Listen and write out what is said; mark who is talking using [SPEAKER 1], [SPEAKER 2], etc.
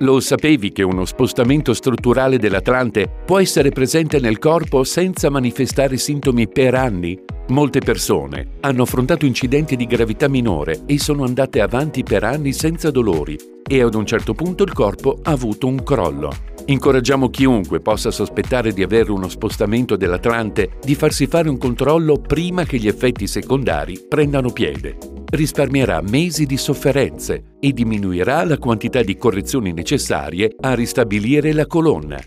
[SPEAKER 1] Lo sapevi che uno spostamento strutturale dell'Atlante può essere presente nel corpo senza manifestare sintomi per anni? Molte persone hanno affrontato incidenti di gravità minore e sono andate avanti per anni senza dolori e ad un certo punto il corpo ha avuto un crollo. Incoraggiamo chiunque possa sospettare di avere uno spostamento dell'Atlante di farsi fare un controllo prima che gli effetti secondari prendano piede risparmierà mesi di sofferenze e diminuirà la quantità di correzioni necessarie a ristabilire la colonna.